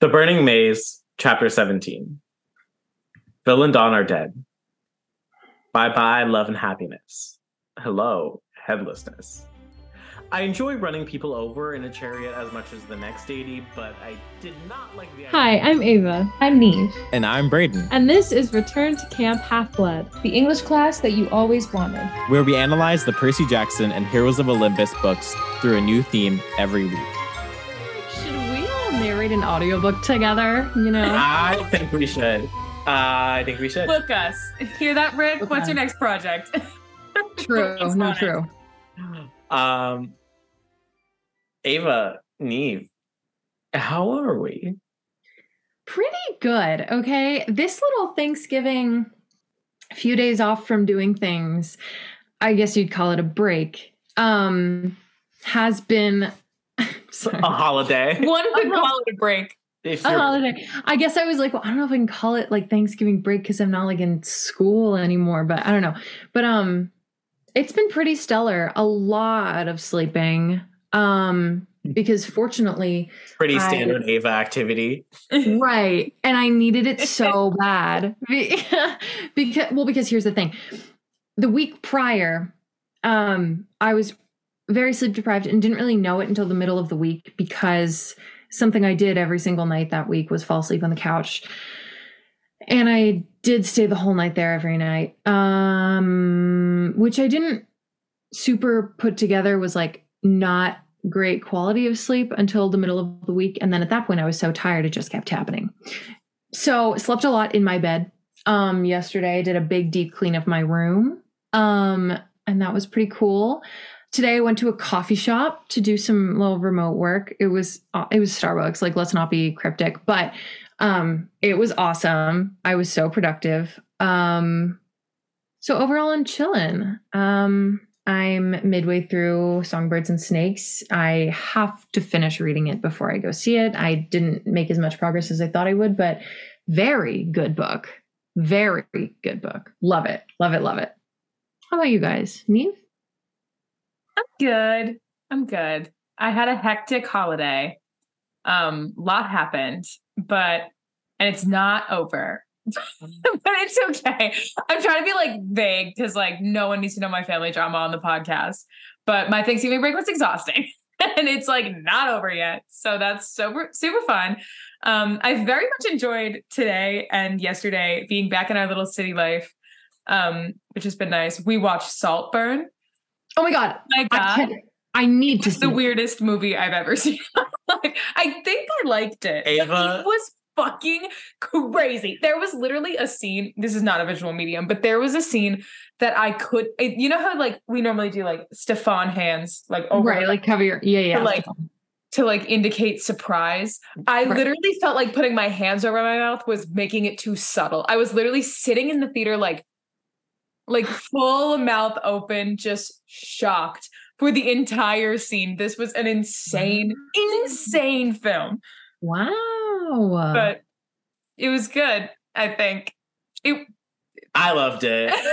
The Burning Maze, Chapter 17. Phil and Don are dead. Bye bye, love and happiness. Hello, headlessness. I enjoy running people over in a chariot as much as the next 80, but I did not like the Hi, I'm Ava. I'm Niamh. And I'm Brayden, And this is Return to Camp Half Blood, the English class that you always wanted. where we analyze the Percy Jackson and Heroes of Olympus books through a new theme every week. Should narrate an audiobook together? You know? I think we should. Uh, I think we should. Book us. Hear that, Rick? What's your next project? true, It's no, true. Um, Ava, Niamh, how are we? Pretty good, okay? This little Thanksgiving, a few days off from doing things, I guess you'd call it a break, um, has been. Sorry. A holiday. One could call it a break. A holiday. I guess I was like, well, I don't know if I can call it like Thanksgiving break because I'm not like in school anymore, but I don't know. But um it's been pretty stellar. A lot of sleeping. Um because fortunately, pretty I- standard Ava activity. right, and I needed it so bad. because well, because here's the thing. The week prior, um, I was very sleep deprived and didn't really know it until the middle of the week because something I did every single night that week was fall asleep on the couch. And I did stay the whole night there every night. Um which I didn't super put together was like not great quality of sleep until the middle of the week and then at that point I was so tired it just kept happening. So, slept a lot in my bed. Um yesterday I did a big deep clean of my room. Um and that was pretty cool today I went to a coffee shop to do some little remote work. It was uh, it was Starbucks. Like let's not be cryptic, but um it was awesome. I was so productive. Um so overall I'm chilling. Um I'm midway through Songbirds and Snakes. I have to finish reading it before I go see it. I didn't make as much progress as I thought I would, but very good book. Very good book. Love it. Love it. Love it. How about you guys? Niamh? I'm good. I'm good. I had a hectic holiday. Um, lot happened, but and it's not over. but it's okay. I'm trying to be like vague because like no one needs to know my family drama on the podcast. But my Thanksgiving break was exhausting. and it's like not over yet. So that's super super fun. Um, I very much enjoyed today and yesterday being back in our little city life. Um, which has been nice. We watched Saltburn. Oh my god. My I God. can't I need to see the it. weirdest movie I've ever seen. like, I think I liked it. Ava- It was fucking crazy. There was literally a scene. This is not a visual medium, but there was a scene that I could. It, you know how like we normally do like Stefan hands like over right, like cover your yeah, yeah. like, to like indicate surprise. I Right. literally felt like putting my hands over my mouth was making it too subtle. I was literally sitting in the theater like like full mouth open, just shocked for the entire scene. This was an insane, insane film, wow. but it was good. I think it. I loved it.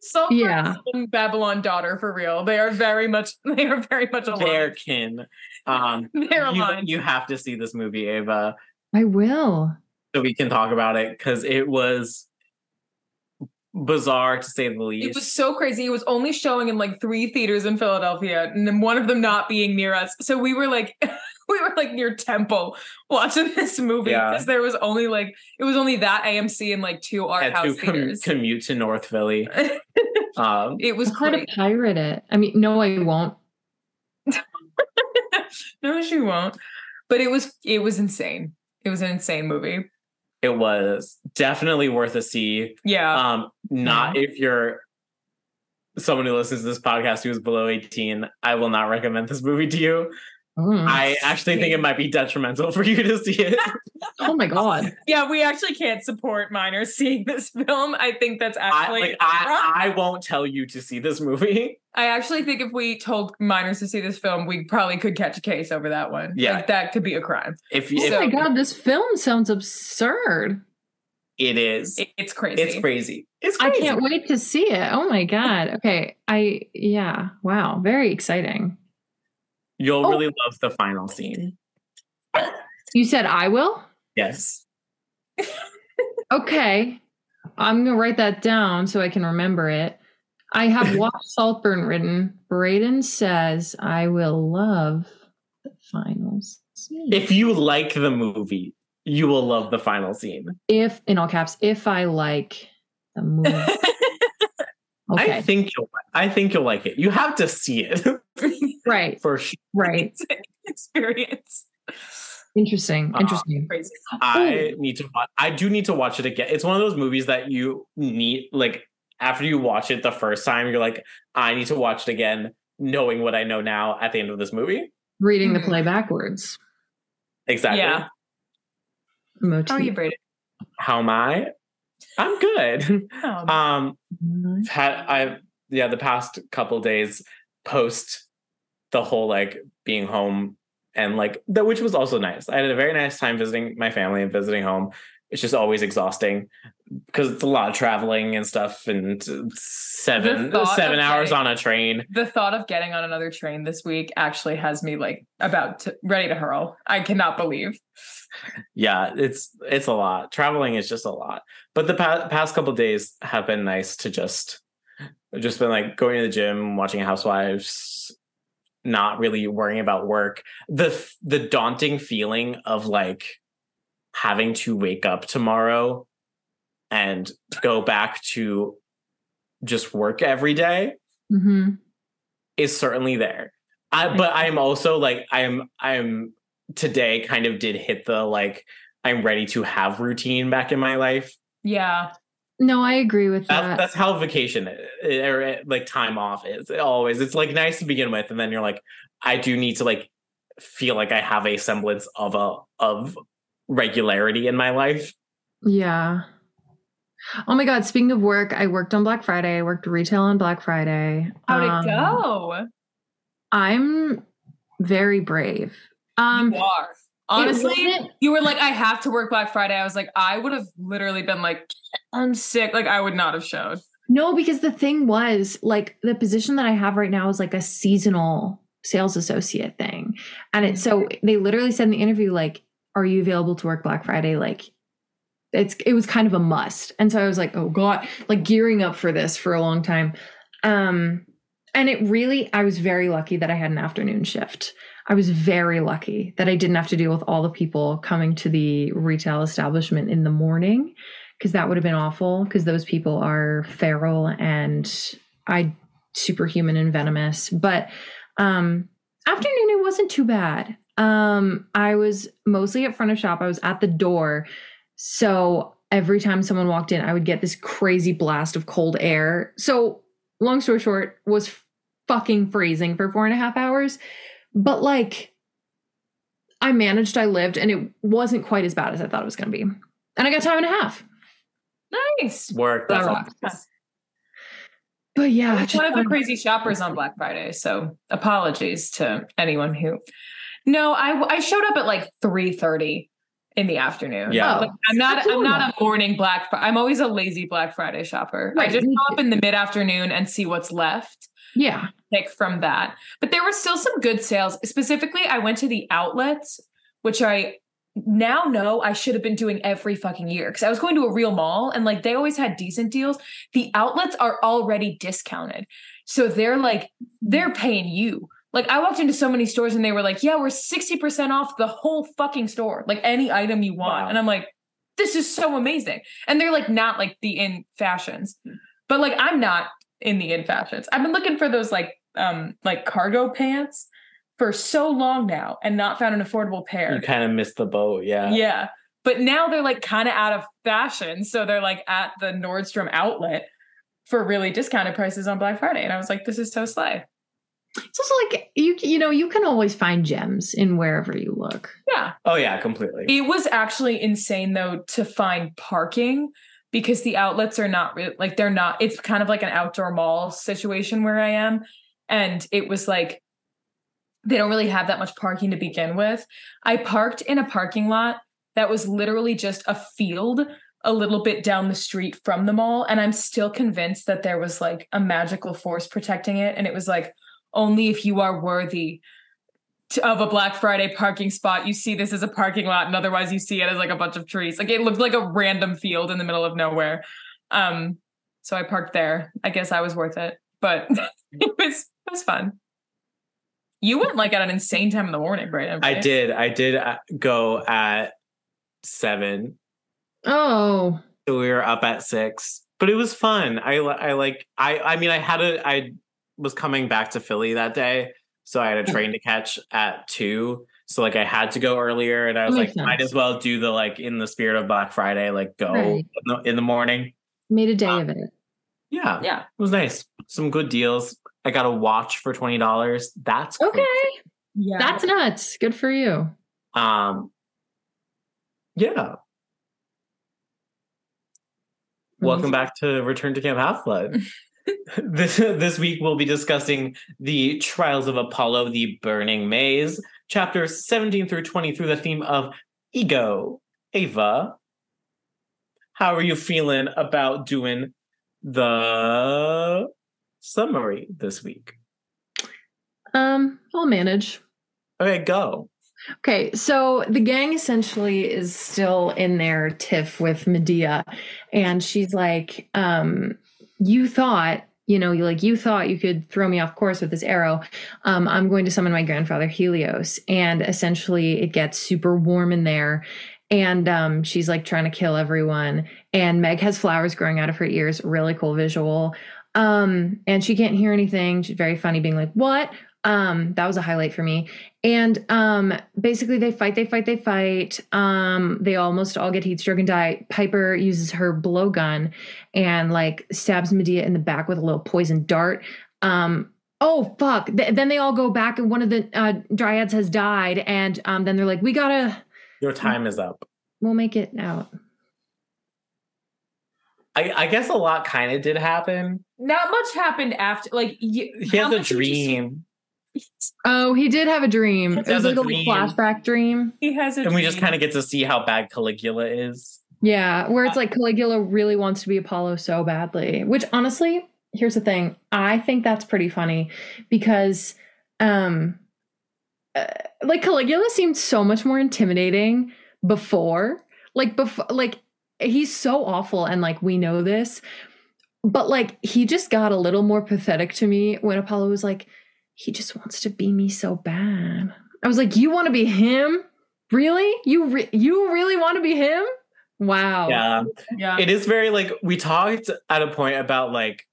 So Yeah. Babylon daughter for real. They are very much. They are very much aligned. They're kin. Um, They're you, aligned. you have to see this movie, Ava, I will. so we can talk about it because it was bizarre to say the least. It was so crazy. It was only showing in like three theaters in Philadelphia, and then one of them not being near us. So we were like, we were like near Temple watching this movie Yeah. because there was only like it was only that AMC and like two art had house to com- theaters. commute to North Philly. Um, it was kind of try pirate it. I mean, no, I won't. no, she won't. But it was it was insane. It was an insane movie. It was definitely worth a see. Yeah. Um, not if you're someone who listens to this podcast who is below 18. I will not recommend this movie to you. Mm. I actually think it might be detrimental for you to see it. oh my god. yeah, we actually can't support minors seeing this film. I think that's I, actually like, I, I won't tell you to see this movie. I actually think if we told minors to see this film, we probably could catch a case over that one. Yeah. Like, that could be a crime. If, you Oh if my god, this film sounds absurd. it is, it's crazy. it's crazy. It's I can't wait to see it. Oh my god. Okay. I yeah. Wow. Very exciting. You'll Oh. really love the final scene. You said I will? Yes. Okay. I'm going to write that down so I can remember it. I have watched Saltburn written. Brayden says I will love the final scene. If you like the movie, you will love the final scene. If, in all caps, if I like the movie. I think you'll I think you'll like it. You have to see it right. for sure. Right. experience. Interesting. Uh, Interesting. Crazy. I need to watch I do need to watch it again. It's one of those movies that you need like after you watch it the first time, you're like, I need to watch it again, knowing what I know now at the end of this movie. Reading the Mhm. play backwards. Exactly. Yeah. Motif. How are you, Brady? How am I? I'm good. Oh, Um I've had I yeah, the past couple days post the whole like being home and like that which was also nice. I had a very nice time visiting my family and visiting home. It's just always exhausting because it's a lot of traveling and stuff and seven seven hours getting- on a train. the thought of getting on another train this week actually has me like about to ready to hurl. I cannot believe. Yeah, it's it's a lot. Traveling is just a lot. But the pa- past couple days have been nice to just just been like going to the gym, watching Housewives, not really worrying about work. The the daunting feeling of like having to wake up tomorrow and go back to just work every day hmm is certainly there. I but I'm also like I'm I'm today kind of did hit the like I'm ready to have routine back in my life. Yeah. No, I agree with that. that's how vacation i- or eh, like time off is. It always it's like nice to begin with, and then you're like, I do need to like feel like I have a semblance of a of regularity in my life. Yeah. Oh my God. Speaking of work, I worked on Black Friday. I worked retail on Black Friday. How'd Um, it go? I'm very brave. Um, you are. Honestly, you were like, I have to work Black Friday. I was like, I would have literally been like, I'm sick. Like, I would not have showed. no, because the thing was like the position that I have right now is like a seasonal sales associate thing. And it's so they literally said in the interview, like, are you available to work Black Friday? Like, it's it was kind of a must. And so I was like, oh God, like gearing up for this for a long time. Um, and it really, I was very lucky that I had an afternoon shift. I was very lucky that I didn't have to deal with all the people coming to the retail establishment in the morning because that would have been awful because those people are feral and I superhuman and venomous. But um afternoon it wasn't too bad. Um I was mostly at front of shop. I was at the door. So every time someone walked in, I would get this crazy blast of cold air. So long story short, was fucking freezing for four and a half hours. But like I managed, I lived, and it wasn't quite as bad as I thought it was gonna be. And I got time and a half. Nice. Work. That's That all. But yeah, I just one of the crazy shoppers on Black Friday. So apologies to anyone who. No, I I showed up at like three thirty in the afternoon. Yeah. Like, I'm not. I'm not a morning Black. Fri- I'm always a lazy Black Friday shopper. I just me go up in the mid afternoon and see what's left. yeah. Pick from that. But there were still some good sales. Specifically, I went to the outlets, which I now know I should have been doing every fucking year because I was going to a real mall and like they always had decent deals. The outlets are already discounted. So they're like, they're paying you. Like I walked into so many stores and they were like, yeah, we're 60% off the whole fucking store, like any item you want. Wow. And I'm like, this is so amazing. And they're like, not like the in fashions, but like I'm not in the in fashions. I've been looking for those like, um, like cargo pants for so long now and not found an affordable pair. You kind of missed the boat. Yeah. Yeah. But now they're like kind of out of fashion. So they're like at the Nordstrom outlet for really discounted prices on Black Friday. And I was like, this is so slay. It's also like you you know, you can always find gems in wherever you look. Yeah. Oh yeah, completely. It was actually insane though to find parking because the outlets are not re- like they're not, it's kind of like an outdoor mall situation where I am. And it was like, they don't really have that much parking to begin with. I parked in a parking lot that was literally just a field a little bit down the street from the mall. And I'm still convinced that there was like a magical force protecting it. And it was like, only if you are worthy t- of a Black Friday parking spot, you see this as a parking lot, and otherwise you see it as like a bunch of trees. Like it looked like a random field in the middle of nowhere. Um, so I parked there. I guess I was worth it, but it was it was fun. You went like at an insane time in the morning, Brayden. I did. I did uh, go at seven. Oh, So we were up at six, but it was fun. I I like I I mean I had a I was coming back to Philly that day, so I had a train to catch at two. So like I had to go earlier, and I was like, makes might as well do the like in the spirit of Black Friday, like go Right. in, the, in the morning. made a day Uh, of it. Yeah, Yeah. it was nice. Some good deals. I got a watch for twenty dollars. That's cool. Okay, Yeah. that's nuts. Good for you. Um, yeah. Welcome back to Return to Camp Half Blood. this this week we'll be discussing the Trials of Apollo, the Burning Maze, chapters 17 through 20 through the theme of ego. Ava, how are you feeling about doing the summary this week? Um, I'll manage. Okay, go. Okay, so the gang essentially is still in their tiff with Medea, and she's like, um, "You thought, you know, like you thought you could throw me off course with this arrow. Um, I'm going to summon my grandfather Helios, and essentially it gets super warm in there." And um, she's like trying to kill everyone. And Meg has flowers growing out of her ears. Really cool visual. Um, and she can't hear anything. She's very funny, being like, "What?" Um, that was a highlight for me. And um, basically, they fight, they fight, they fight. Um, they almost all get heat stroke and die. Piper uses her blowgun and like stabs Medea in the back with a little poison dart. Um, oh fuck! Th- then they all go back, and one of the uh, dryads has died. And um, then they're like, "We gotta, Your time is up. we'll make it out." I, I guess a lot kind of did happen. Not much happened after. Like you, He has a much you dream. Oh, he did have a dream. It was has a like a little dream. flashback dream. He has a. and we just kind of get to see how bad Caligula is. Yeah, where it's like Caligula really wants to be Apollo so badly. Which honestly, here's the thing. I think that's pretty funny because um uh, like Caligula seemed so much more intimidating before. Like before like he's so awful and like we know this. But like he just got a little more pathetic to me when Apollo was like he just wants to be me so bad. I was like you want to be him? Really? You re- you really want to be him? Wow. Yeah. Yeah. It is very like we talked at a point about like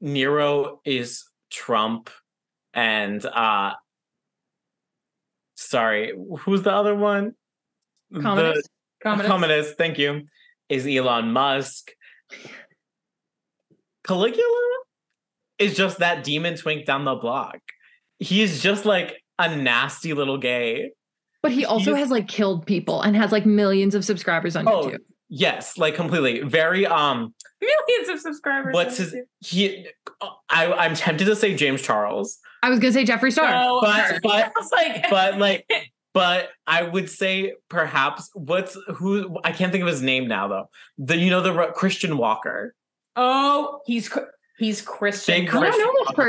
Nero is Trump and uh sorry, who's the other one? Communist. The Commodus. Commodus, thank you. Is Elon Musk. Caligula is just that demon twink down the block. He's just like a nasty little gay. But he also He's- has like killed people and has like millions of subscribers on Oh, YouTube. Yes, like completely. Very um Millions of subscribers. what's his he I I'm tempted to say James Charles, I was gonna say Jeffree Star. No, But- but- like, but like but I would say perhaps what's who I can't think of his name now though. The you know the Christian Walker. oh, he's he's Christian. Big I don't know this person.